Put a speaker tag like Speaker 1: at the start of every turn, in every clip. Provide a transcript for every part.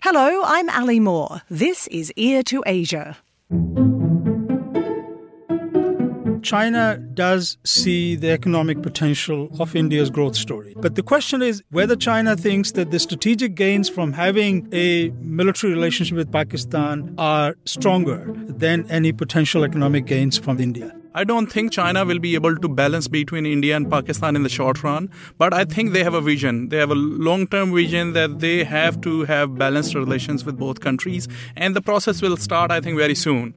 Speaker 1: Hello, I'm Ali Moore. This is Ear to Asia.
Speaker 2: China does see the economic potential of India's growth story. But the question is whether China thinks that the strategic gains from having a military relationship with Pakistan are stronger than any potential economic gains from India.
Speaker 3: I don't think China will be able to balance between India and Pakistan in the short run, but I think they have a vision. They have a long term vision that they have to have balanced relations with both countries, and the process will start, I think, very soon.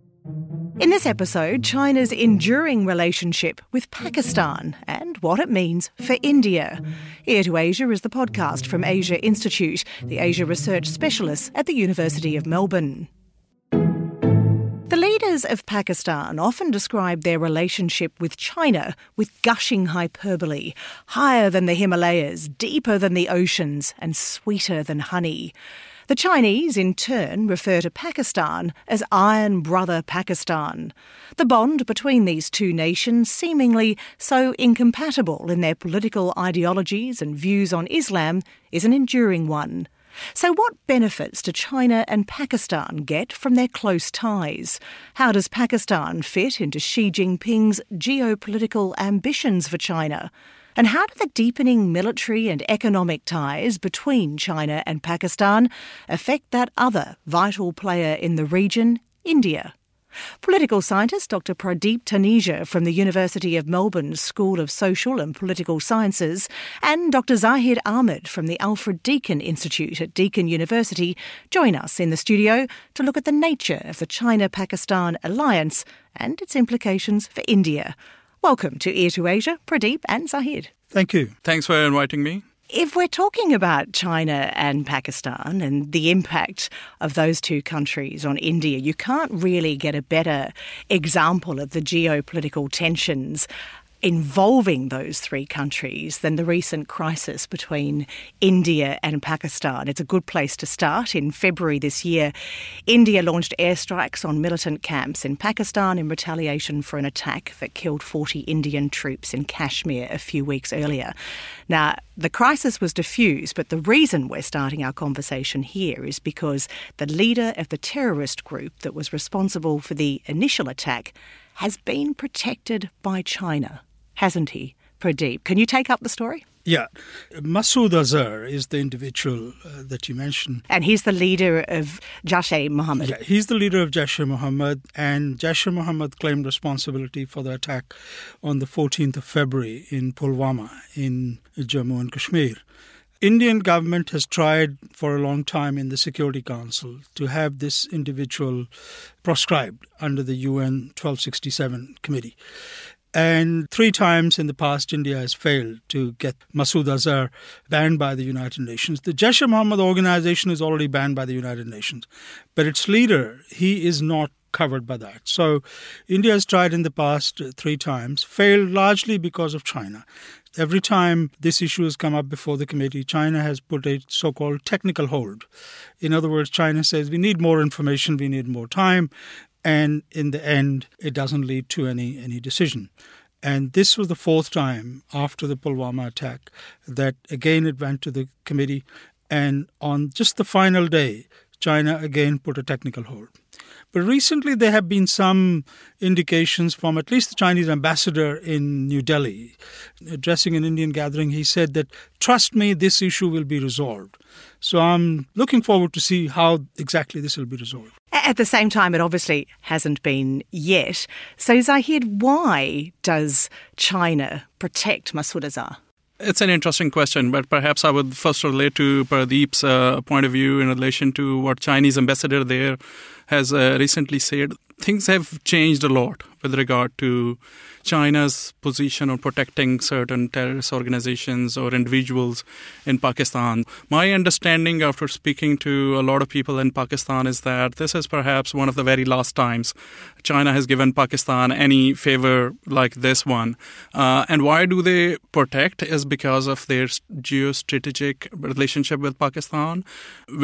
Speaker 1: In this episode, China's enduring relationship with Pakistan and what it means for India. Ear to Asia is the podcast from Asia Institute, the Asia research specialist at the University of Melbourne. The leaders of Pakistan often describe their relationship with China with gushing hyperbole, higher than the Himalayas, deeper than the oceans, and sweeter than honey. The Chinese, in turn, refer to Pakistan as Iron Brother Pakistan. The bond between these two nations, seemingly so incompatible in their political ideologies and views on Islam, is an enduring one. So, what benefits do China and Pakistan get from their close ties? How does Pakistan fit into Xi Jinping's geopolitical ambitions for China? And how do the deepening military and economic ties between China and Pakistan affect that other vital player in the region, India? Political scientist Dr. Pradeep Taneja from the University of Melbourne School of Social and Political Sciences and Dr. Zahid Ahmed from the Alfred Deakin Institute at Deakin University join us in the studio to look at the nature of the China Pakistan alliance and its implications for India. Welcome to Ear to Asia, Pradeep and Zahid.
Speaker 2: Thank you.
Speaker 3: Thanks for inviting me.
Speaker 1: If we're talking about China and Pakistan and the impact of those two countries on India, you can't really get a better example of the geopolitical tensions involving those three countries than the recent crisis between India and Pakistan. It's a good place to start. In February this year, India launched airstrikes on militant camps in Pakistan in retaliation for an attack that killed 40 Indian troops in Kashmir a few weeks earlier. Now, the crisis was diffused, but the reason we're starting our conversation here is because the leader of the terrorist group that was responsible for the initial attack has been protected by China hasn't he, Pradeep? Can you take up the story?
Speaker 2: Yeah. Masood Azhar is the individual uh, that you mentioned.
Speaker 1: And he's the leader of Jaish-e-Mohammed.
Speaker 2: Yeah, he's the leader of Jaish-e-Mohammed, and Jaish-e-Mohammed claimed responsibility for the attack on the 14th of February in Pulwama in Jammu and Kashmir. Indian government has tried for a long time in the Security Council to have this individual proscribed under the UN 1267 committee. And three times in the past, India has failed to get Masood Azhar banned by the United Nations. The Jaish Mohammed organization is already banned by the United Nations, but its leader, he is not covered by that. So India has tried in the past three times, failed largely because of China. Every time this issue has come up before the committee, China has put a so called technical hold. In other words, China says we need more information, we need more time, and in the end, it doesn't lead to any, any decision. And this was the fourth time after the Pulwama attack that again it went to the committee. And on just the final day, China again put a technical hold. But recently, there have been some indications from at least the Chinese ambassador in New Delhi. Addressing an Indian gathering, he said that, trust me, this issue will be resolved. So I'm looking forward to see how exactly this will be resolved.
Speaker 1: At the same time, it obviously hasn't been yet. So, Zahid, why does China protect Masood Azhar?
Speaker 3: It's an interesting question, but perhaps I would first relate to Pradeep's uh, point of view in relation to what Chinese ambassador there has uh, recently said. Things have changed a lot with regard to China's position on protecting certain terrorist organizations or individuals in Pakistan. My understanding after speaking to a lot of people in Pakistan is that this is perhaps one of the very last times China has given Pakistan any favor like this one. Uh, and why do they protect is because of their geostrategic relationship with Pakistan,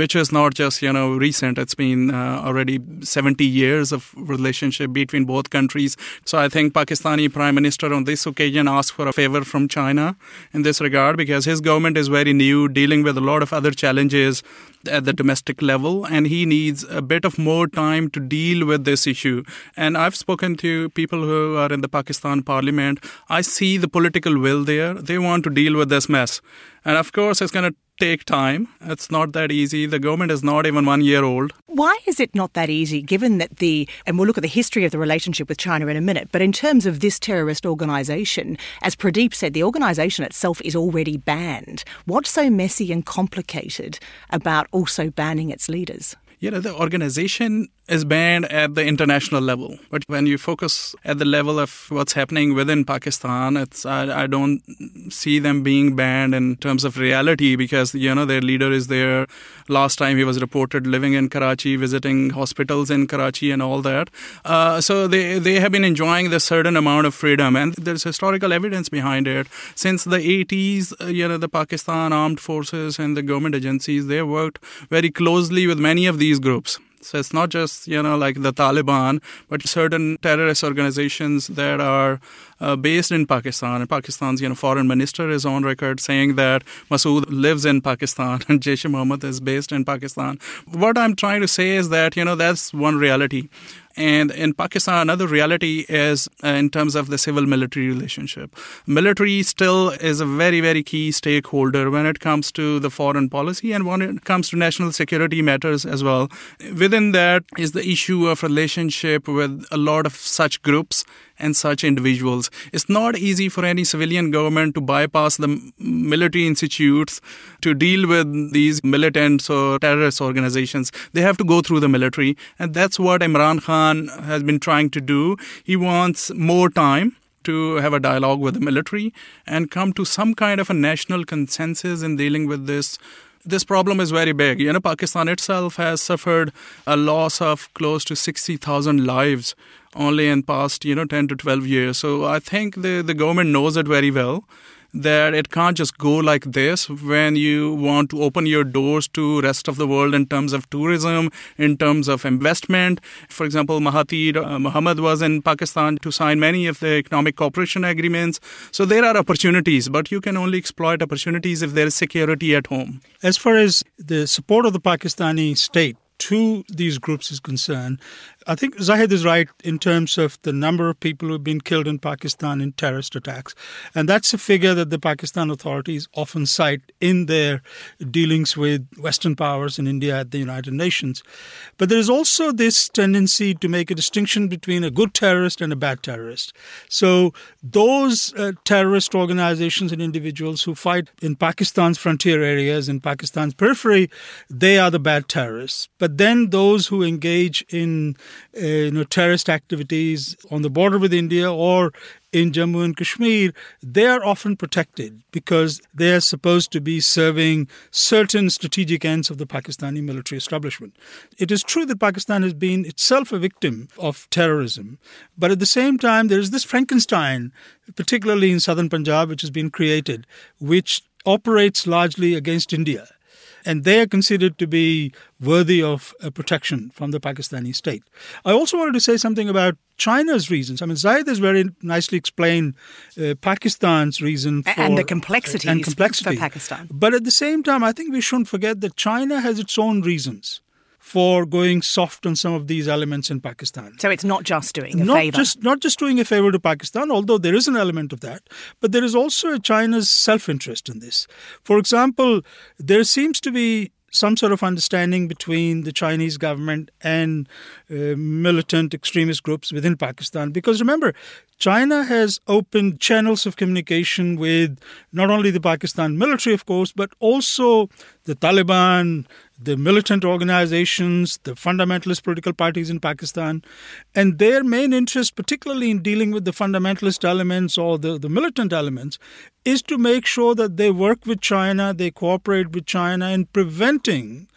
Speaker 3: which is not just, you know, recent. It's been uh, already 70 years of relationship between both countries. So I think Pakistani Prime Minister on this occasion asked for a favor from China in this regard because his government is very new, dealing with a lot of other challenges at the domestic level, and he needs a bit of more time to deal with this issue. And I've spoken to people who are in the Pakistan parliament. I see the political will there. They want to deal with this mess. And of course, it's going to take time. It's not that easy. The government is not even one year old.
Speaker 1: Why is it not that easy, given that the, and we'll look at the history of the relationship with China in a minute, but in terms of this terrorist organisation, as Pradeep said, the organisation itself is already banned. What's so messy and complicated about also banning its leaders?
Speaker 3: You know, the organization is banned at the international level. But when you focus at the level of what's happening within Pakistan, it's I, I, don't see them being banned in terms of reality because you know their leader is there. Last time he was reported living in Karachi, visiting hospitals in Karachi, and all that. Uh, so they they have been enjoying this certain amount of freedom, and there's historical evidence behind it. Since the 80s, uh, you know the Pakistan armed forces and the government agencies they worked very closely with many of these groups. So it's not just, you know, like the Taliban, but certain terrorist organizations that are uh, based in Pakistan. And Pakistan's, you know, foreign minister is on record saying that Masood lives in Pakistan and Jaish-e-Mohammed is based in Pakistan. What I'm trying to say is that, you know, that's one reality. And in Pakistan, another reality is uh, in terms of the civil military relationship. Military still is a very, very key stakeholder when it comes to the foreign policy and when it comes to national security matters as well. Within that is the issue of relationship with a lot of such groups and such individuals. It's not easy for any civilian government to bypass the military institutes to deal with these militants or terrorist organizations. They have to go through the military, and that's what Imran Khan has been trying to do. He wants more time to have a dialogue with the military and come to some kind of a national consensus in dealing with this this problem is very big. You know, Pakistan itself has suffered a loss of close to 60,000 lives only in past you know 10 to 12 years so i think the the government knows it very well that it can't just go like this when you want to open your doors to rest of the world in terms of tourism in terms of investment. For example mahathir uh, mohamad was in pakistan to sign many of the economic cooperation agreements. So there are opportunities but you can only exploit opportunities if there is security at home.
Speaker 2: As far as the support of the pakistani state to these groups is concerned, I think Zahid is right in terms of the number of people who have been killed in Pakistan in terrorist attacks. And that's a figure that the Pakistan authorities often cite in their dealings with Western powers in India at the United Nations. But there is also this tendency to make a distinction between a good terrorist and a bad terrorist. So those uh, terrorist organizations and individuals who fight in Pakistan's frontier areas, in Pakistan's periphery, they are the bad terrorists. But then those who engage in uh, you know, terrorist activities on the border with India or in Jammu and Kashmir, they are often protected because they are supposed to be serving certain strategic ends of the Pakistani military establishment. It is true that Pakistan has been itself a victim of terrorism, but at the same time, there is this Frankenstein, particularly in southern Punjab, which has been created, which operates largely against India and they are considered to be worthy of uh, protection from the Pakistani state. I also wanted to say something about China's reasons. I mean, Zahid has very nicely explained uh, Pakistan's reason for,
Speaker 1: and the complexities
Speaker 2: and complexity
Speaker 1: for Pakistan.
Speaker 2: But at the same time, I think we shouldn't forget that China has its own reasons for going soft on some of these elements in Pakistan.
Speaker 1: So it's not just doing a
Speaker 2: not
Speaker 1: favor.
Speaker 2: Just, not just doing a favor to Pakistan, although there is an element of that, but there is also China's self interest in this. For example, there seems to be some sort of understanding between the Chinese government and uh, militant extremist groups within Pakistan. Because remember, China has opened channels of communication with not only the Pakistan military, of course, but also the Taliban, the militant organizations, the fundamentalist political parties in Pakistan. And their main interest, particularly in dealing with the fundamentalist elements or the, the militant elements, is to make sure that they work with China, they cooperate with China in preventing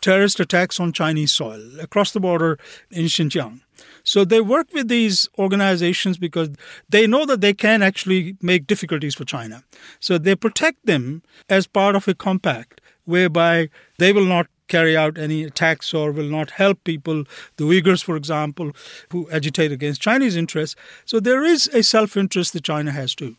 Speaker 2: terrorist attacks on Chinese soil across the border in Xinjiang. So they work with these organizations because they know that they can actually make difficulties for China. So they protect them as part of a compact whereby they will not carry out any attacks or will not help people, the Uyghurs, for example, who agitate against Chinese interests. So there is a self interest that China has too.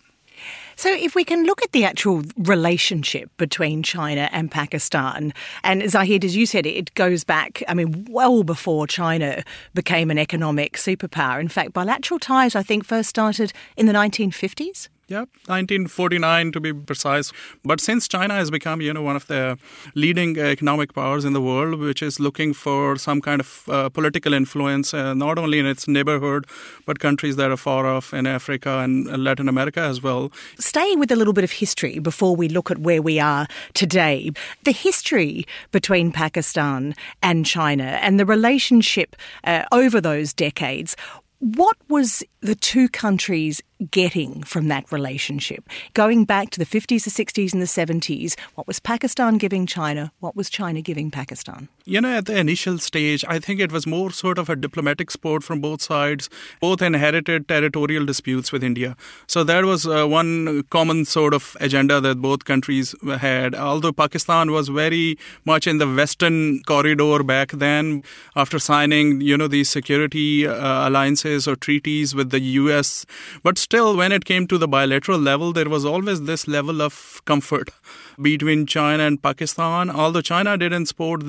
Speaker 1: So, if we can look at the actual relationship between China and Pakistan, and Zahid, as you said, it goes back, I mean, well before China became an economic superpower. In fact, bilateral ties, I think, first started in the 1950s.
Speaker 3: Yeah, 1949 to be precise. But since China has become, you know, one of the leading economic powers in the world, which is looking for some kind of uh, political influence, uh, not only in its neighborhood, but countries that are far off in Africa and Latin America as well.
Speaker 1: Staying with a little bit of history before we look at where we are today, the history between Pakistan and China and the relationship uh, over those decades. What was the two countries getting from that relationship? Going back to the 50s, the 60s, and the 70s, what was Pakistan giving China? What was China giving Pakistan?
Speaker 3: You know, at the initial stage, I think it was more sort of a diplomatic sport from both sides. Both inherited territorial disputes with India. So that was uh, one common sort of agenda that both countries had. Although Pakistan was very much in the Western corridor back then, after signing, you know, these security uh, alliances or treaties with the US. But still, when it came to the bilateral level, there was always this level of comfort between China and Pakistan. Although China didn't support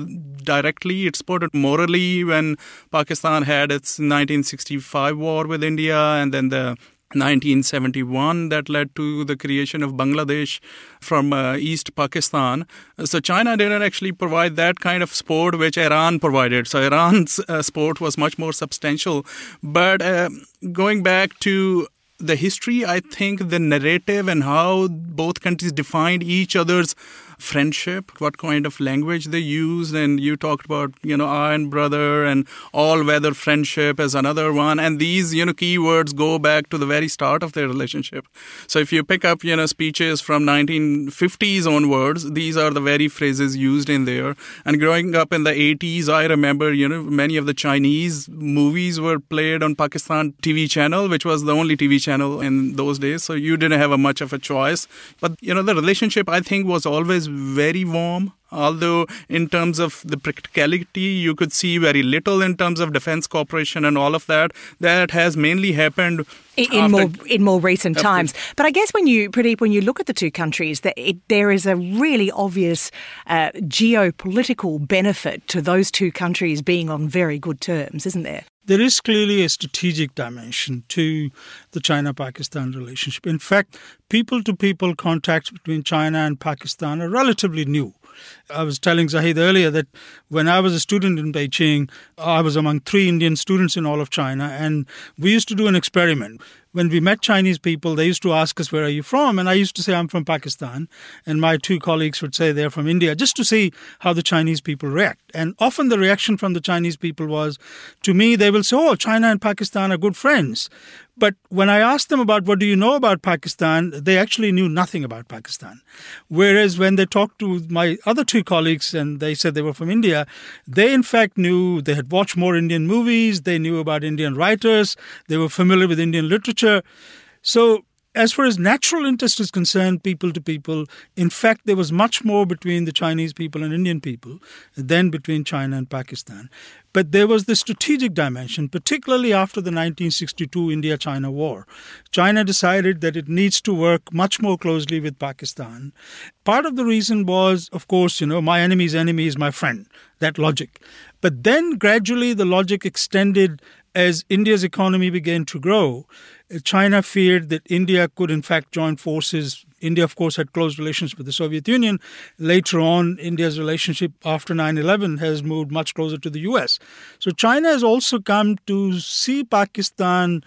Speaker 3: directly, it supported morally when Pakistan had its 1965 war with India and then the 1971 that led to the creation of Bangladesh from uh, East Pakistan. So China didn't actually provide that kind of support which Iran provided. So Iran's uh, support was much more substantial. But uh, going back to the history, I think the narrative and how both countries defined each other's friendship, what kind of language they used, and you talked about, you know, iron brother and all weather friendship as another one. And these, you know, keywords go back to the very start of their relationship. So if you pick up, you know, speeches from 1950s onwards, these are the very phrases used in there. And growing up in the 80s, I remember, you know, many of the Chinese movies were played on Pakistan TV channel, which was the only TV channel in those days. So you didn't have a much of a choice. But, you know, the relationship, I think, was always very warm although in terms of the practicality you could see very little in terms of defense cooperation and all of that that has mainly happened
Speaker 1: in, in more in more recent times but i guess when you Pradeep, when you look at the two countries that it, there is a really obvious uh, geopolitical benefit to those two countries being on very good terms isn't there
Speaker 2: there is clearly a strategic dimension to the China Pakistan relationship. In fact, people to people contacts between China and Pakistan are relatively new. I was telling Zahid earlier that when I was a student in Beijing, I was among three Indian students in all of China, and we used to do an experiment when we met Chinese people, they used to ask us, Where are you from? And I used to say, I'm from Pakistan. And my two colleagues would say, They're from India, just to see how the Chinese people react. And often the reaction from the Chinese people was, to me, they will say, Oh, China and Pakistan are good friends. But when I asked them about what do you know about Pakistan, they actually knew nothing about Pakistan. Whereas when they talked to my other two colleagues and they said they were from India, they in fact knew they had watched more Indian movies, they knew about Indian writers, they were familiar with Indian literature. So as far as natural interest is concerned, people to people, in fact, there was much more between the Chinese people and Indian people than between China and Pakistan. But there was the strategic dimension, particularly after the 1962 India China War. China decided that it needs to work much more closely with Pakistan. Part of the reason was, of course, you know, my enemy's enemy is my friend, that logic. But then gradually the logic extended as India's economy began to grow China feared that India could, in fact, join forces. India, of course, had close relations with the Soviet Union. Later on, India's relationship after 9 11 has moved much closer to the US. So China has also come to see Pakistan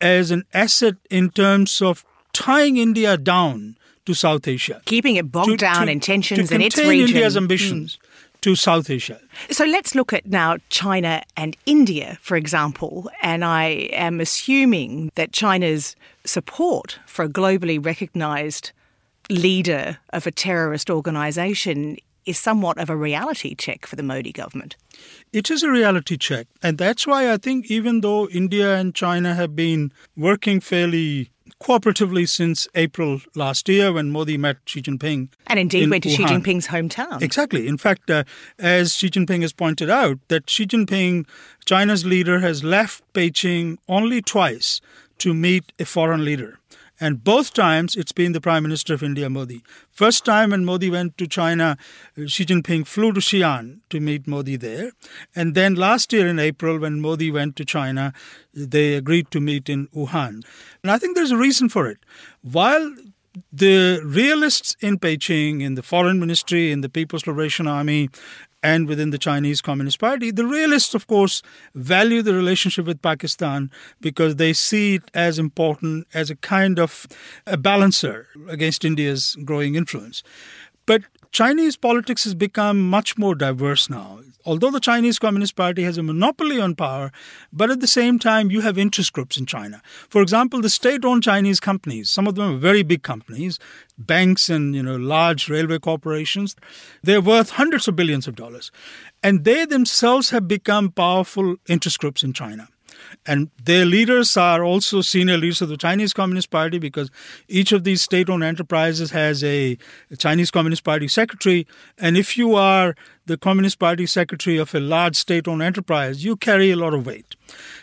Speaker 2: as an asset in terms of tying India down to South Asia.
Speaker 1: Keeping it bogged to, down
Speaker 2: to,
Speaker 1: in tensions
Speaker 2: in
Speaker 1: its region.
Speaker 2: India's ambitions. Mm to South Asia.
Speaker 1: So let's look at now China and India, for example. And I am assuming that China's support for a globally recognized leader of a terrorist organization is somewhat of a reality check for the Modi government.
Speaker 2: It is a reality check. And that's why I think even though India and China have been working fairly cooperatively since April last year when Modi met Xi Jinping.
Speaker 1: And indeed went to
Speaker 2: Wuhan.
Speaker 1: Xi Jinping's hometown.
Speaker 2: Exactly. In fact, uh, as Xi Jinping has pointed out, that Xi Jinping, China's leader, has left Beijing only twice to meet a foreign leader. And both times it's been the Prime Minister of India, Modi. First time when Modi went to China, uh, Xi Jinping flew to Xi'an to meet Modi there. And then last year in April, when Modi went to China, they agreed to meet in Wuhan. And I think there's a reason for it. While the realists in Beijing, in the foreign ministry, in the People's Liberation Army, and within the Chinese Communist Party. The realists, of course, value the relationship with Pakistan because they see it as important as a kind of a balancer against India's growing influence. But Chinese politics has become much more diverse now. Although the Chinese Communist Party has a monopoly on power, but at the same time, you have interest groups in China. For example, the state owned Chinese companies, some of them are very big companies, banks and you know large railway corporations they're worth hundreds of billions of dollars and they themselves have become powerful interest groups in china and their leaders are also senior leaders of the Chinese Communist Party because each of these state owned enterprises has a Chinese Communist Party secretary. And if you are the Communist Party secretary of a large state owned enterprise, you carry a lot of weight.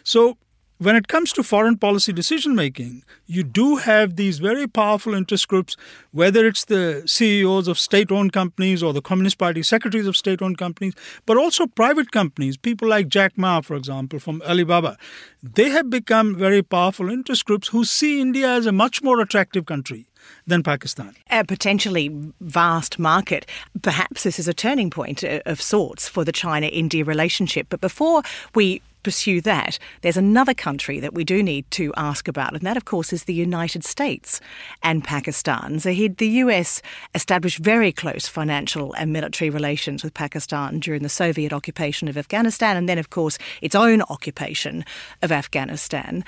Speaker 2: So when it comes to foreign policy decision making, you do have these very powerful interest groups, whether it's the CEOs of state owned companies or the Communist Party secretaries of state owned companies, but also private companies, people like Jack Ma, for example, from Alibaba. They have become very powerful interest groups who see India as a much more attractive country than Pakistan.
Speaker 1: A potentially vast market. Perhaps this is a turning point uh, of sorts for the China India relationship. But before we pursue that, there's another country that we do need to ask about, and that, of course, is the United States and Pakistan. Zahid, the US established very close financial and military relations with Pakistan during the Soviet occupation of Afghanistan, and then, of course, its own occupation of Afghanistan.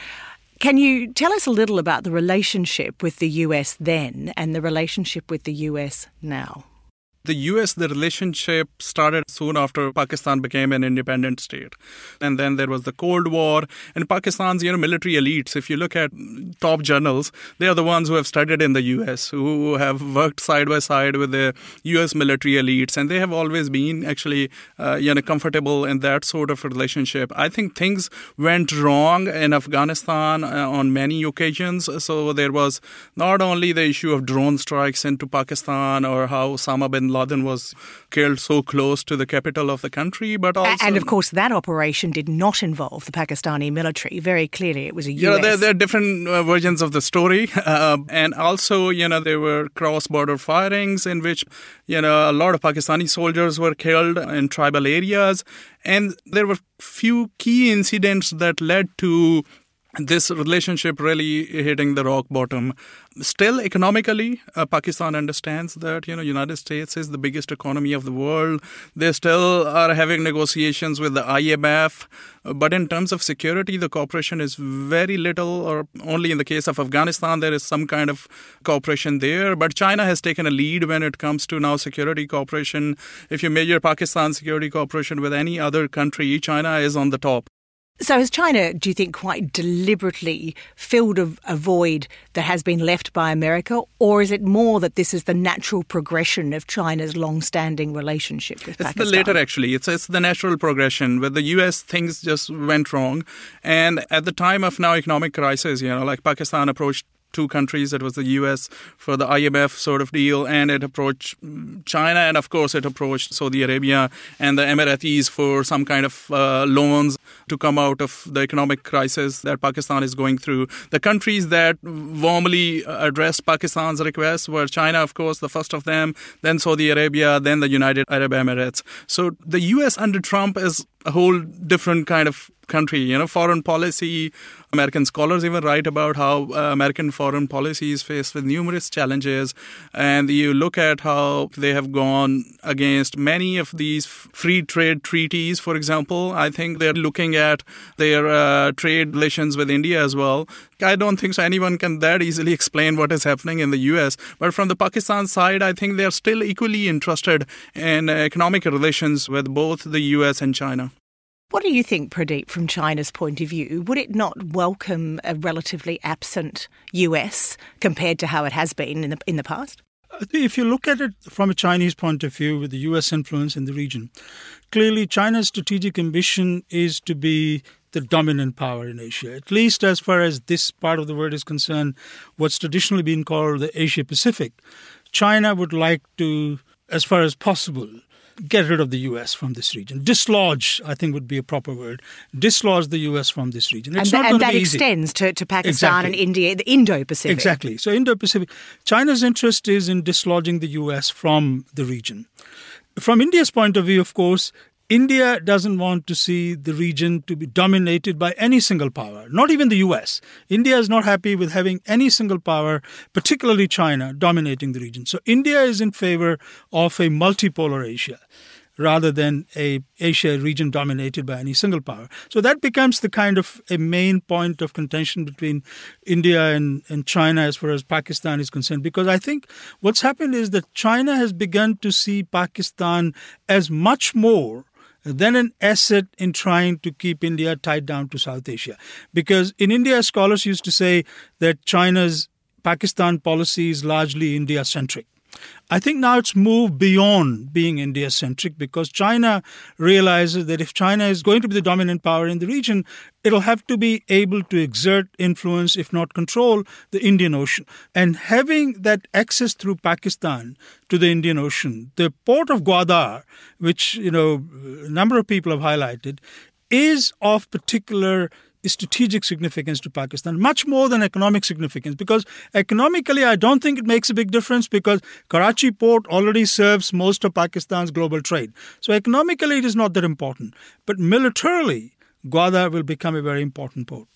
Speaker 1: Can you tell us a little about the relationship with the US then and the relationship with the US now?
Speaker 3: The US, the relationship started soon after Pakistan became an independent state. And then there was the Cold War and Pakistan's, you know, military elites. If you look at top journals, they are the ones who have studied in the US, who have worked side by side with the US military elites. And they have always been actually, uh, you know, comfortable in that sort of relationship. I think things went wrong in Afghanistan uh, on many occasions. So there was not only the issue of drone strikes into Pakistan or how Osama bin Laden was killed so close to the capital of the country, but also.
Speaker 1: And of course, that operation did not involve the Pakistani military. Very clearly, it was a US.
Speaker 3: You know, there, there are different uh, versions of the story. Uh, and also, you know, there were cross border firings in which, you know, a lot of Pakistani soldiers were killed in tribal areas. And there were few key incidents that led to this relationship really hitting the rock bottom. Still, economically, uh, Pakistan understands that you know United States is the biggest economy of the world. They still are having negotiations with the IMF, but in terms of security, the cooperation is very little, or only in the case of Afghanistan there is some kind of cooperation there. But China has taken a lead when it comes to now security cooperation. If you measure Pakistan security cooperation with any other country, China is on the top.
Speaker 1: So, has China, do you think, quite deliberately filled a, a, void that has been left by America, or is it more that this is the natural progression of China's long-standing relationship with
Speaker 3: it's
Speaker 1: Pakistan?
Speaker 3: It's the latter, actually. It's, it's the natural progression. where the U.S., things just went wrong, and at the time of now economic crisis, you know, like Pakistan approached two countries. It was the U.S. for the IMF sort of deal, and it approached China, and of course it approached Saudi Arabia and the Emiratis for some kind of uh, loans to come out of the economic crisis that Pakistan is going through. The countries that warmly addressed Pakistan's requests were China, of course, the first of them, then Saudi Arabia, then the United Arab Emirates. So the U.S. under Trump is a whole different kind of country. You know, foreign policy, American scholars even write about how uh, American foreign policy is faced with numerous challenges. And you look at how they have gone against many of these free trade treaties, for example. I think they're looking at their uh, trade relations with India as well. I don't think so anyone can that easily explain what is happening in the US. But from the Pakistan side, I think they're still equally interested in economic relations with both the US and China.
Speaker 1: What do you think, Pradeep, from China's point of view? Would it not welcome a relatively absent US compared to how it has been in the, in the past?
Speaker 2: Uh, if you look at it from a Chinese point of view with the US influence in the region, clearly China's strategic ambition is to be the dominant power in Asia, at least as far as this part of the world is concerned, what's traditionally been called the Asia Pacific. China would like to, as far as possible, get rid of the US from this region. Dislodge, I think would be a proper word. Dislodge the US from this region.
Speaker 1: It's and, and that extends to, to Pakistan exactly. and India, the Indo Pacific.
Speaker 2: Exactly. So, Indo Pacific. China's interest is in dislodging the US from the region. From India's point of view, of course, India doesn't want to see the region to be dominated by any single power, not even the US. India is not happy with having any single power, particularly China, dominating the region. So India is in favor of a multipolar Asia rather than a Asia region dominated by any single power. So that becomes the kind of a main point of contention between India and, and China as far as Pakistan is concerned. Because I think what's happened is that China has begun to see Pakistan as much more than an asset in trying to keep India tied down to South Asia. Because in India, scholars used to say that China's Pakistan policy is largely India centric. I think now it's moved beyond being India centric because China realizes that if China is going to be the dominant power in the region, it'll have to be able to exert influence, if not control, the Indian Ocean. And having that access through Pakistan to the Indian Ocean, the port of Gwadar, which you know a number of people have highlighted, is of particular strategic significance to Pakistan, much more than economic significance. Because economically, I don't think it makes a big difference because Karachi port already serves most of Pakistan's global trade. So economically, it is not that important. But militarily, Gwadar will become a very important port.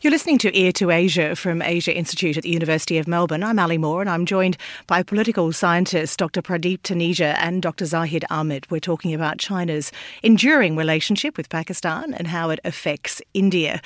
Speaker 1: You're listening to Ear to Asia from Asia Institute at the University of Melbourne. I'm Ali Moore and I'm joined by political scientists Dr. Pradeep Taneja and Dr. Zahid Ahmed. We're talking about China's enduring relationship with Pakistan and how it affects India.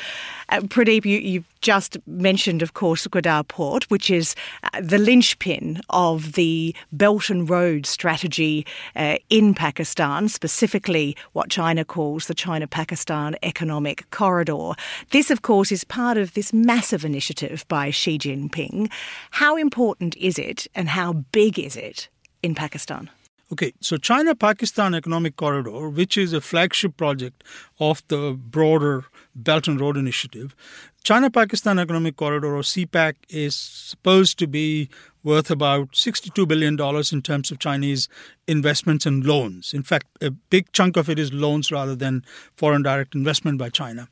Speaker 1: Uh, Pradeep, you, you just mentioned, of course, Gwadar Port, which is uh, the linchpin of the Belt and Road strategy uh, in Pakistan, specifically what China calls the China Pakistan Economic Corridor. This, of course, is part of this massive initiative by Xi Jinping. How important is it and how big is it in Pakistan?
Speaker 2: Okay, so China Pakistan Economic Corridor, which is a flagship project of the broader Belt and Road Initiative, China Pakistan Economic Corridor, or CPEC, is supposed to be worth about $62 billion in terms of Chinese investments and loans. In fact, a big chunk of it is loans rather than foreign direct investment by China.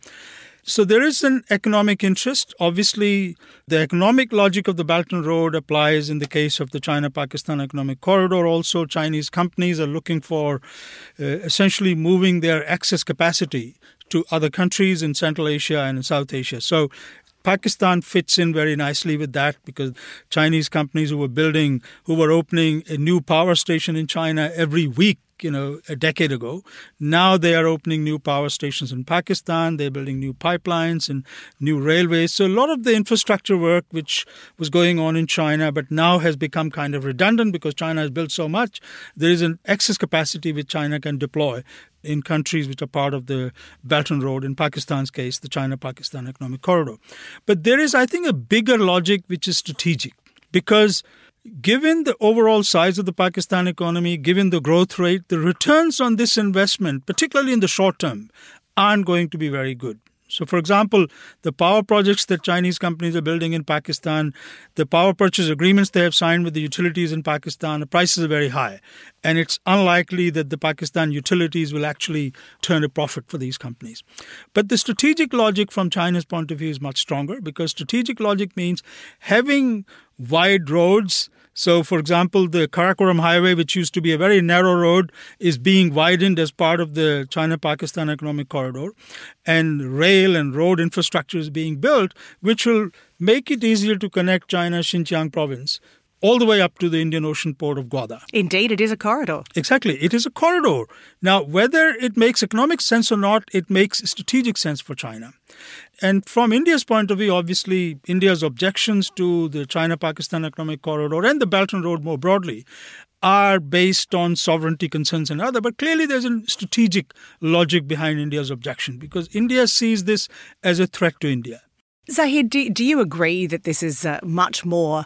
Speaker 2: So there is an economic interest. Obviously, the economic logic of the Belt and Road applies in the case of the China Pakistan Economic Corridor. Also, Chinese companies are looking for uh, essentially moving their excess capacity to other countries in Central Asia and in South Asia. So Pakistan fits in very nicely with that because Chinese companies who were building, who were opening a new power station in China every week you know a decade ago. Now they are opening new power stations in Pakistan. They're building new pipelines and new railways. So a lot of the infrastructure work which was going on in China, but now has become kind of redundant because China has built so much. There is an excess capacity which China can deploy in countries which are part of the Belt and Road, in Pakistan's case, the China Pakistan Economic Corridor. But there is, I think, a bigger logic which is strategic because given the overall size of the Pakistan economy, given the growth rate, the returns on this investment, particularly in the short term, aren't going to be very good. So, for example, the power projects that Chinese companies are building in Pakistan, the power purchase agreements they have signed with the utilities in Pakistan, the prices are very high. And it's unlikely that the Pakistan utilities will actually turn a profit for these companies. But the strategic logic from China's point of view is much stronger because strategic logic means having wide roads so, for example, the Karakoram Highway, which used to be a very narrow road, is being widened as part of the China Pakistan Economic Corridor. And rail and road infrastructure is being built, which will make it easier to connect China's Xinjiang province all the way up to the Indian Ocean port of Gwadar.
Speaker 1: Indeed, it is a corridor.
Speaker 2: Exactly. It is a corridor. Now, whether it makes economic sense or not, it makes strategic sense for China. And from India's point of view, obviously, India's objections to the China Pakistan Economic Corridor and the Belt and Road more broadly are based on sovereignty concerns and other, but clearly there's a strategic logic behind India's objection because India sees this as a threat to India.
Speaker 1: Zahid, do, do you agree that this is uh, much more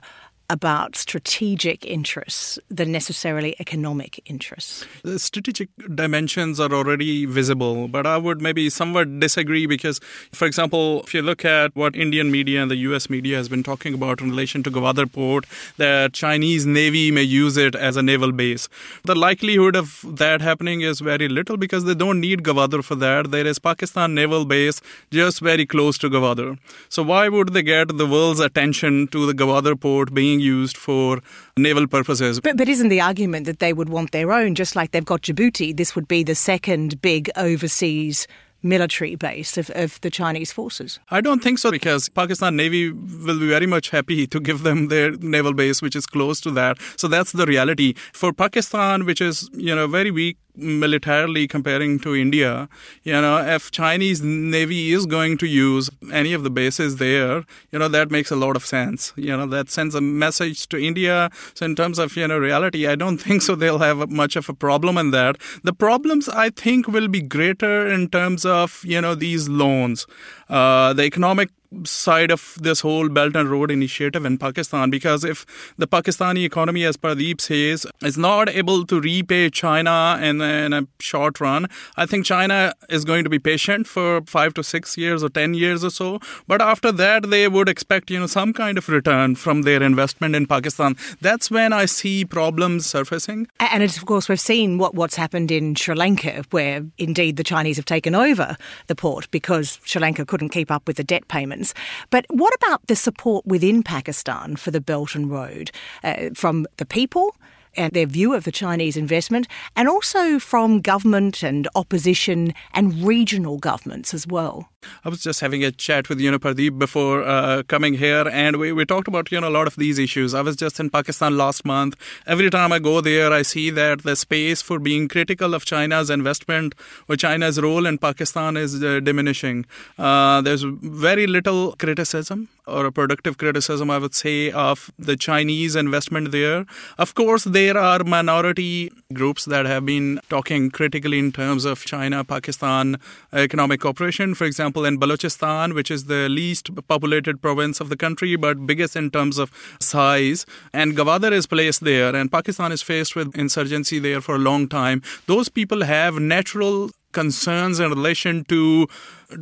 Speaker 1: about strategic interests than necessarily economic interests?
Speaker 3: The strategic dimensions are already visible, but I would maybe somewhat disagree because, for example, if you look at what Indian media and the US media has been talking about in relation to Gwadar port, that Chinese Navy may use it as a naval base. The likelihood of that happening is very little because they don't need Gwadar for that. There is Pakistan naval base just very close to Gwadar. So why would they get the world's attention to the Gwadar port being used for naval purposes.
Speaker 1: But, but isn't the argument that they would want their own, just like they've got Djibouti? This would be the second big overseas military base of, of the Chinese forces?
Speaker 3: I don't think so because Pakistan Navy will be very much happy to give them their naval base, which is close to that. So that's the reality. For Pakistan, which is, you know, very weak militarily comparing to India, you know, if Chinese Navy is going to use any of the bases there, you know, that makes a lot of sense. You know, that sends a message to India. So in terms of, you know, reality, I don't think so they'll have much of a problem in that. The problems I think will be greater in terms of, you know, these loans. Uh, the economic side of this whole Belt and Road initiative in Pakistan because if the Pakistani economy, as Pradeep says, is not able to repay China in, in a short run, I think China is going to be patient for five to six years or ten years or so. But after that, they would expect you know some kind of return from their investment in Pakistan. That's when I see problems surfacing.
Speaker 1: And of course, we've seen what, what's happened in Sri Lanka, where indeed the Chinese have taken over the port because Sri Lanka couldn't keep up with the debt payments. But what about the support within Pakistan for the Belt and Road uh, from the people? and their view of the Chinese investment, and also from government and opposition and regional governments as well.
Speaker 3: I was just having a chat with you know Pradeep before uh, coming here, and we, we talked about you know a lot of these issues. I was just in Pakistan last month. Every time I go there, I see that the space for being critical of China's investment or China's role in Pakistan is uh, diminishing. Uh, there's very little criticism or a productive criticism, I would say, of the Chinese investment there. Of course, there are minority groups that have been talking critically in terms of China Pakistan economic cooperation. For example, in Balochistan, which is the least populated province of the country but biggest in terms of size, and Gwadar is placed there, and Pakistan is faced with insurgency there for a long time. Those people have natural concerns in relation to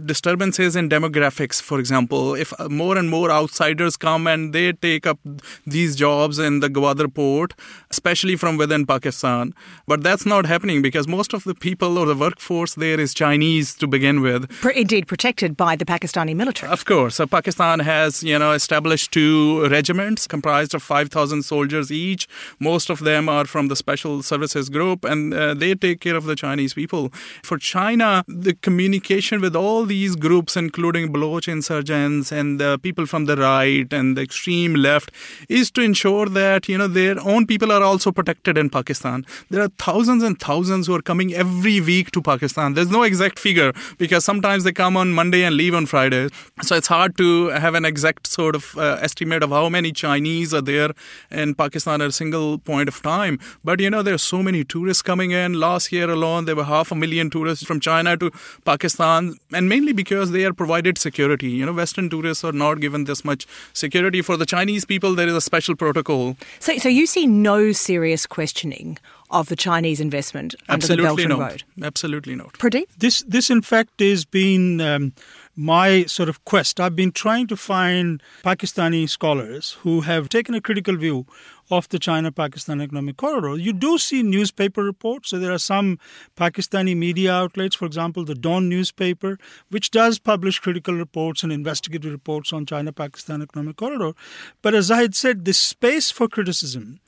Speaker 3: disturbances in demographics, for example, if more and more outsiders come and they take up these jobs in the Gwadar port, especially from within Pakistan. But that's not happening because most of the people or the workforce there is Chinese to begin with.
Speaker 1: Indeed, protected by the Pakistani military.
Speaker 3: Of course. So Pakistan has, you know, established two regiments comprised of 5,000 soldiers each. Most of them are from the Special Services Group and uh, they take care of the Chinese people. For China, the communication with all these groups, including Baloch insurgents and the people from the right and the extreme left, is to ensure that you know their own people are also protected in Pakistan. There are thousands and thousands who are coming every week to Pakistan. There's no exact figure because sometimes they come on Monday and leave on Friday, so it's hard to have an exact sort of uh, estimate of how many Chinese are there in Pakistan at a single point of time. But you know there are so many tourists coming in. Last year alone, there were half a million tourists from China to Pakistan, and mainly because they are provided security. You know, Western tourists are not given this much security. For the Chinese people, there is a special protocol.
Speaker 1: So, so you see no serious questioning of the Chinese investment under
Speaker 3: Absolutely
Speaker 1: the Belt and
Speaker 3: not.
Speaker 1: Road?
Speaker 3: Absolutely not.
Speaker 1: Pradeep?
Speaker 2: This, this in fact, has been um, my sort of quest. I've been trying to find Pakistani scholars who have taken a critical view of the China Pakistan Economic Corridor. You do see newspaper reports. So there are some Pakistani media outlets, for example, the Dawn newspaper, which does publish critical reports and investigative reports on China Pakistan Economic Corridor. But as I had said, the space for criticism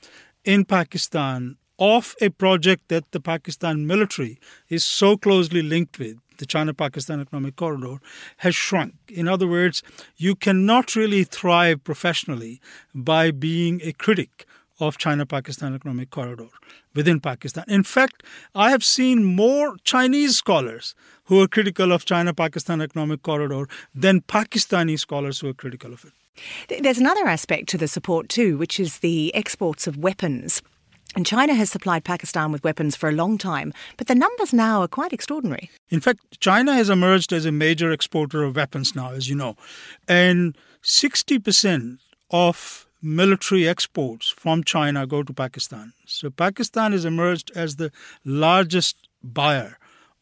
Speaker 2: in Pakistan of a project that the Pakistan military is so closely linked with the China Pakistan Economic Corridor, has shrunk. In other words, you cannot really thrive professionally by being a critic of China Pakistan Economic Corridor within Pakistan. In fact, I have seen more Chinese scholars who are critical of China Pakistan Economic Corridor than Pakistani scholars who are critical of it.
Speaker 1: There's another aspect to the support too, which is the exports of weapons And China has supplied Pakistan with weapons for a long time, but the numbers now are quite extraordinary.
Speaker 2: In fact, China has emerged as a major exporter of weapons now, as you know. And 60% of military exports from China go to Pakistan. So Pakistan has emerged as the largest buyer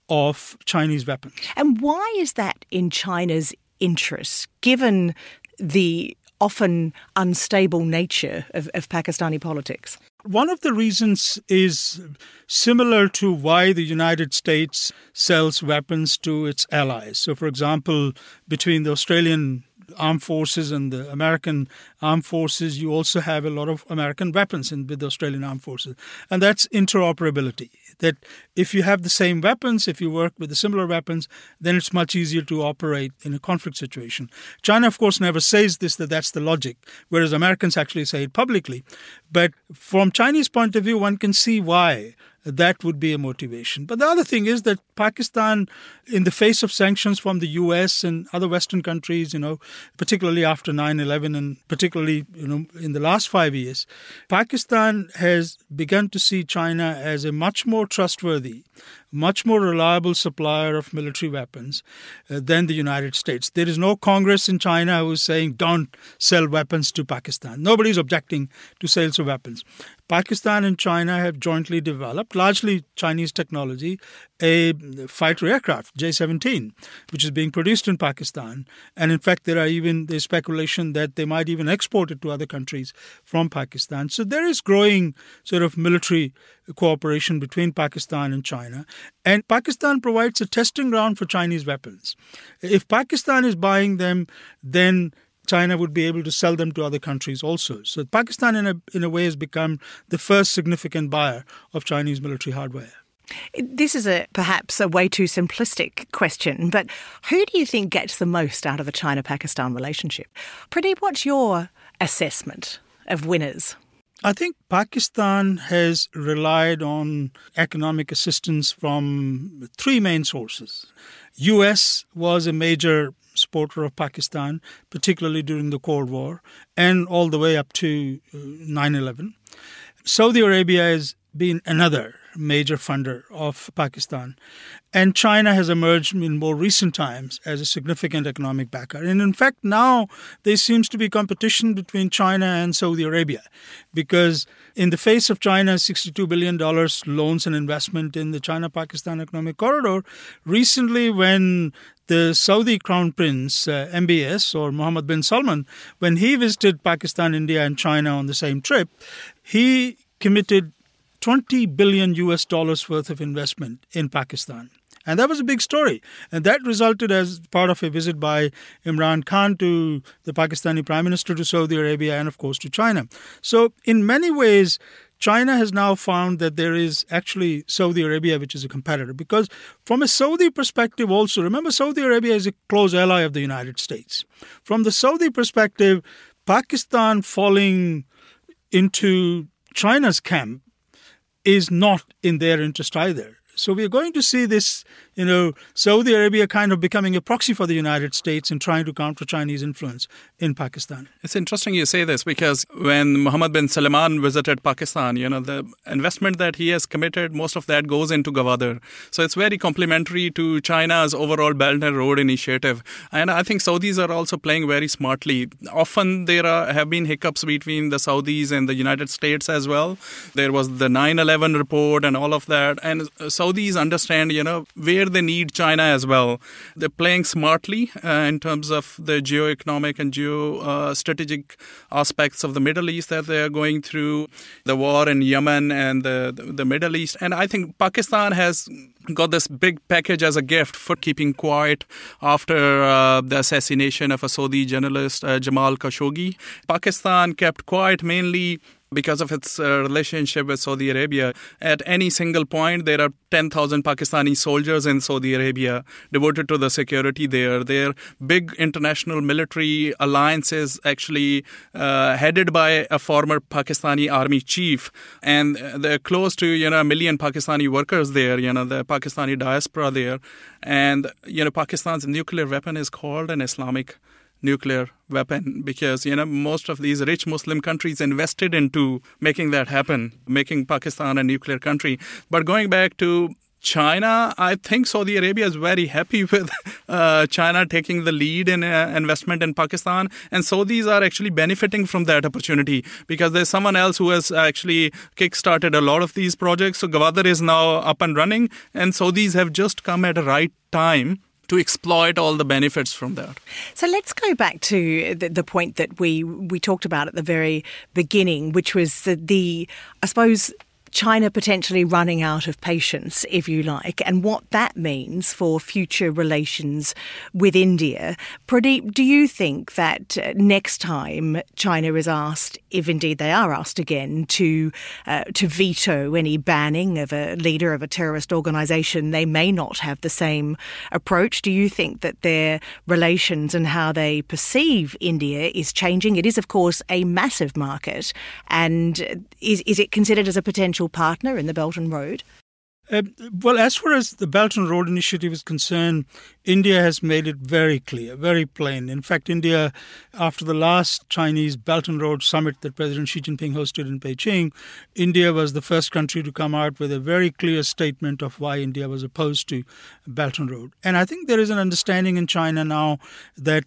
Speaker 2: of Chinese weapons.
Speaker 1: And why is that in China's interest, given the often unstable nature of, of Pakistani politics?
Speaker 2: One of the reasons is similar to why the United States sells weapons to its allies. So, for example, between the Australian armed forces and the American armed forces, you also have a lot of American weapons in with the Australian armed forces, and that's interoperability. That if you have the same weapons, if you work with the similar weapons, then it's much easier to operate in a conflict situation. China, of course, never says this that that's the logic, whereas Americans actually say it publicly. But from Chinese point of view, one can see why that would be a motivation. But the other thing is that Pakistan, in the face of sanctions from the US and other Western countries, you know, particularly after 9 11 and particularly, you know, in the last five years, Pakistan has begun to see China as a much more trustworthy much more reliable supplier of military weapons uh, than the United States. There is no Congress in China who is saying don't sell weapons to Pakistan. Nobody is objecting to sales of weapons. Pakistan and China have jointly developed, largely Chinese technology, a fighter aircraft, J 17, which is being produced in Pakistan. And in fact, there are even the speculation that they might even export it to other countries from Pakistan. So there is growing sort of military cooperation between Pakistan and China. And Pakistan provides a testing ground for Chinese weapons. If Pakistan is buying them, then China would be able to sell them to other countries also. So Pakistan, in a, in a way, has become the first significant buyer of Chinese military hardware.
Speaker 1: This is a perhaps a way too simplistic question, but who do you think gets the most out of the China Pakistan relationship? Pradeep, what's your assessment of winners?
Speaker 2: I think Pakistan has relied on economic assistance from three main sources. US was a major supporter of Pakistan, particularly during the Cold War and all the way up to uh, 9 11. Saudi Arabia has been another major funder of Pakistan. And China has emerged in more recent times as a significant economic backer. And in fact, now there seems to be competition between China and Saudi Arabia because, in the face of China's $62 billion loans and investment in the China Pakistan Economic Corridor, recently, when the Saudi Crown Prince, uh, MBS, or Mohammed bin Salman, when he visited Pakistan, India, and China on the same trip, he committed 20 billion US dollars worth of investment in Pakistan. And that was a big story. And that resulted as part of a visit by Imran Khan to the Pakistani Prime Minister to Saudi Arabia and, of course, to China. So, in many ways, China has now found that there is actually Saudi Arabia, which is a competitor. Because from a Saudi perspective, also, remember, Saudi Arabia is a close ally of the United States. From the Saudi perspective, Pakistan falling into China's camp is not in their interest either. So we're going to see this, you know, Saudi Arabia kind of becoming a proxy for the United States in trying to counter Chinese influence in Pakistan.
Speaker 3: It's interesting you say this because when Mohammed bin Salman visited Pakistan, you know, the investment that he has committed, most of that goes into Gwadar. So it's very complementary to China's overall Belt and Road initiative. And I think Saudis are also playing very smartly. Often there are, have been hiccups between the Saudis and the United States as well. There was the 9/11 report and all of that, and Saudis understand, you know, where they need China as well. They're playing smartly uh, in terms of the geo-economic and geo-strategic uh, aspects of the Middle East that they are going through, the war in Yemen and the, the Middle East. And I think Pakistan has got this big package as a gift for keeping quiet after uh, the assassination of a Saudi journalist, uh, Jamal Khashoggi. Pakistan kept quiet mainly because of its uh, relationship with Saudi Arabia. At any single point, there are 10,000 Pakistani soldiers in Saudi Arabia devoted to the security there. are big international military alliances actually uh, headed by a former Pakistani army chief, and they're close to you know a million Pakistani workers there. You know the Pakistani diaspora there, and you know Pakistan's nuclear weapon is called an Islamic nuclear weapon because you know most of these rich muslim countries invested into making that happen making pakistan a nuclear country. But going back to China, I think Saudi Arabia is very happy with uh, China taking the lead in uh, investment in Pakistan, and Saudis are actually benefiting from that opportunity because there's someone else who has actually kickstarted a lot of these projects. So Gwadar is now up and running, and Saudis have just come at a right time to exploit all the benefits from that.
Speaker 1: So let's go back to the, the, point that we we talked about at the very beginning, which was the, the I suppose China potentially running out of patience, if you like, and what that means for future relations with India. Pradeep, do you think that uh, next time China is asked, if indeed they are asked again, to uh, to veto any banning of a leader of a terrorist organisation, they may not have the same approach? Do you think that their relations and how they perceive India is changing? It is, of course, a massive market, and is is it considered as a potential partner in the Belt and Road?
Speaker 2: Uh, well, as far as the Belt and Road Initiative is concerned, India has made it very clear, very plain. In fact, India, after the last Chinese Belt and Road Summit that President Xi Jinping hosted in Beijing, India was the first country to come out with a very clear statement of why India was opposed to Belt and Road. And I think there is an understanding in China now that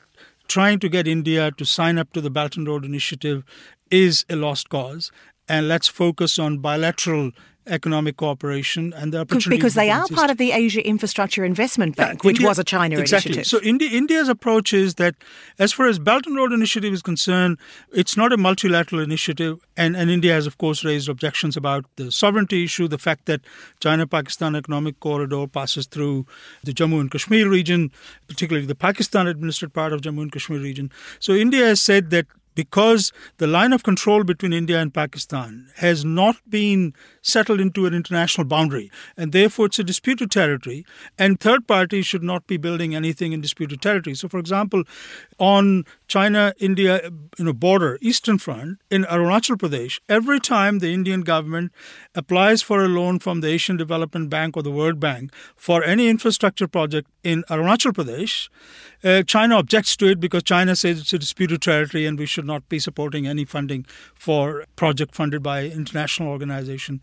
Speaker 2: trying to get India to sign up to the Belt and Road Initiative is a lost cause and let's focus on bilateral economic cooperation and the opportunities
Speaker 1: because they are part of the Asia Infrastructure Investment Bank, yeah, which India, was a China
Speaker 2: exactly.
Speaker 1: initiative.
Speaker 2: So India, India's approach is that, as far as Belt and Road Initiative is concerned, it's not a multilateral initiative, and, and India has, of course, raised objections about the sovereignty issue, the fact that China-Pakistan Economic Corridor passes through the Jammu and Kashmir region, particularly the Pakistan-administered part of Jammu and Kashmir region. So India has said that because the line of control between India and Pakistan has not been settled into an international boundary, and therefore it's a disputed territory, and third parties should not be building anything in disputed territory. So, for example, on China-India you know, border, Eastern Front in Arunachal Pradesh, every time the Indian government applies for a loan from the Asian Development Bank or the World Bank for any infrastructure project in Arunachal Pradesh, uh, China objects to it because China says it's a disputed territory and we should not be supporting any funding for project funded by international organization.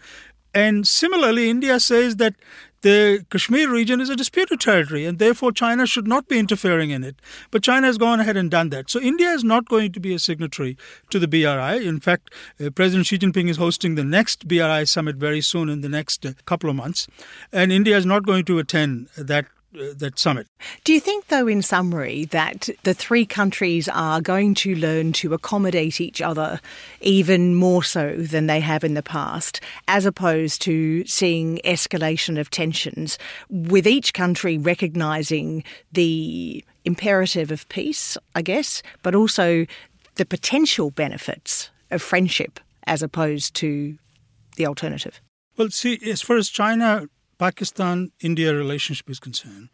Speaker 2: And similarly, India says that the Kashmir region is a disputed territory and therefore China should not be interfering in it. But China has gone ahead and done that. So India is not going to be a signatory to the BRI. In fact, uh, President Xi Jinping is hosting the next BRI summit very soon in the next uh, couple of months. And India is not going to attend that uh, that summit.
Speaker 1: Do you think, though, in summary, that the three countries are going to learn to accommodate each other even more so than they have in the past, as opposed to seeing escalation of tensions, with each country recognising the imperative of peace, I guess, but also the potential benefits of friendship as opposed to the alternative?
Speaker 2: Well, see, as far as China Pakistan India relationship is concerned,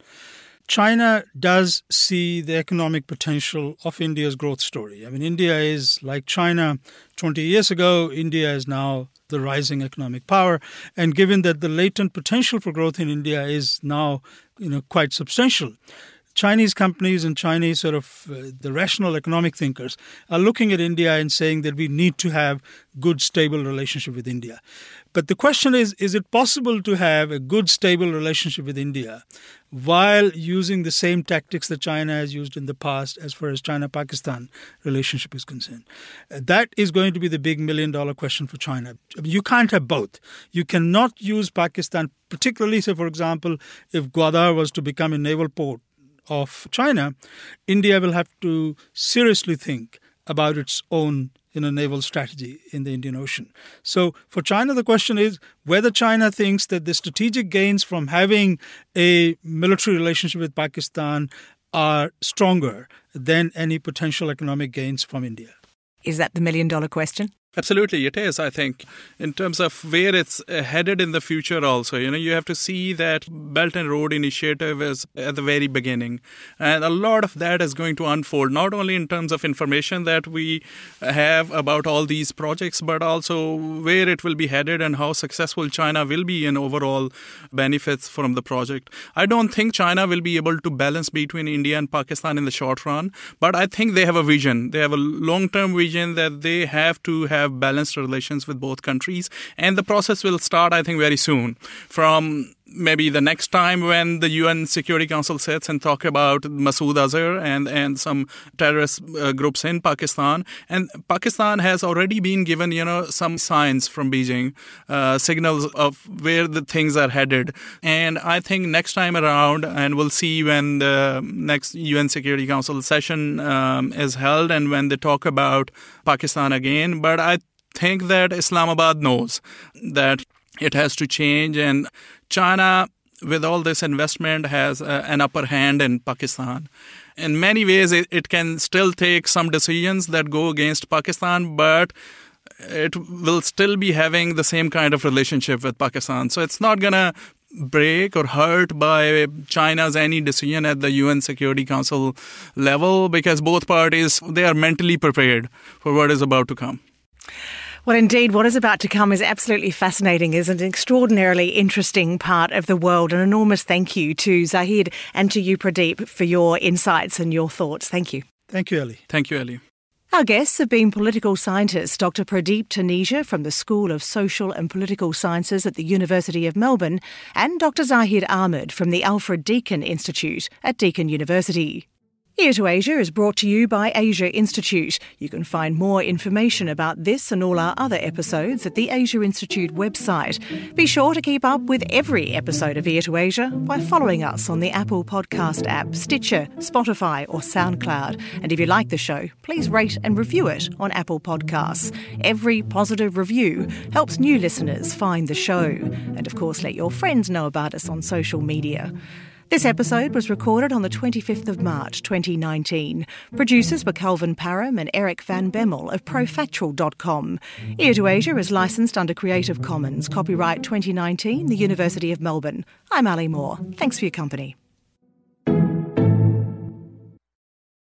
Speaker 2: China does see the economic potential of India's growth story. I mean, India is like China 20 years ago, India is now the rising economic power. And given that the latent potential for growth in India is now you know, quite substantial, Chinese companies and Chinese sort of uh, the rational economic thinkers are looking at India and saying that we need to have good stable relationship with India. But the question is is it possible to have a good stable relationship with India while using the same tactics that China has used in the past as far as China Pakistan relationship is concerned? That is going to be the big million dollar question for China. You can't have both. You cannot use Pakistan particularly say for example if Gwadar was to become a naval port of China, India will have to seriously think about its own you know, naval strategy in the Indian Ocean. So for China, the question is whether China thinks that the strategic gains from having a military relationship with Pakistan are stronger than any potential economic gains from India.
Speaker 1: Is that the million dollar question?
Speaker 3: Absolutely, it is. I think in terms of where it's headed in the future. Also, you know, you have to see that Belt and Road Initiative is at the very beginning, and a lot of that is going to unfold not only in terms of information that we have about all these projects, but also where it will be headed and how successful China will be in overall benefits from the project. I don't think China will be able to balance between India and Pakistan in the short run, but I think they have a vision. They have a long-term vision that they have to have have balanced relations with both countries. And the process will start, I think, very soon. From maybe the next time when the UN Security Council sits and talk about Masood Azhar and, and some terrorist uh, groups in Pakistan. And Pakistan has already been given, you know, some signs from Beijing, uh, signals of where the things are headed. And I think next time around, and we'll see when the next UN Security Council session um, is held and when they talk about Pakistan again. But I think that Islamabad knows that it has to change and China, with all this investment, has uh, an upper hand in Pakistan. In many ways, it, it can still take some decisions that go against Pakistan, but it will still be having the same kind of relationship with Pakistan. So it's not going to break or hurt by China's any decision at the UN Security Council level because both parties they are mentally prepared for what is about to come.
Speaker 1: Well, indeed, what is about to come is absolutely fascinating, is an extraordinarily interesting part of the world. An enormous thank you to Zahid and to you, Pradeep, for your insights and your thoughts. Thank you.
Speaker 2: Thank you, Ali.
Speaker 3: Thank you, Ali.
Speaker 1: Our guests have been political scientist Dr. Pradeep Taneja from the School of Social and Political Sciences at the University of Melbourne and Dr. Zahid Ahmed from the Alfred Deakin Institute at Deakin University. Ear to Asia is brought to you by Asia Institute. You can find more information about this and all our other episodes at the Asia Institute website. Be sure to keep up with every episode of Ear to Asia by following us on the Apple Podcast app, Stitcher, Spotify, or SoundCloud. And if you like the show, please rate and review it on Apple Podcasts. Every positive review helps new listeners find the show. And of course, let your friends know about us on social media. This episode was recorded on the 25th of March 2019. Producers were Kelvin Param and Eric Van Bemmel of Profactual.com. Ear to Asia is licensed under Creative Commons, copyright 2019, the University of Melbourne. I'm Ali Moore. Thanks for your company.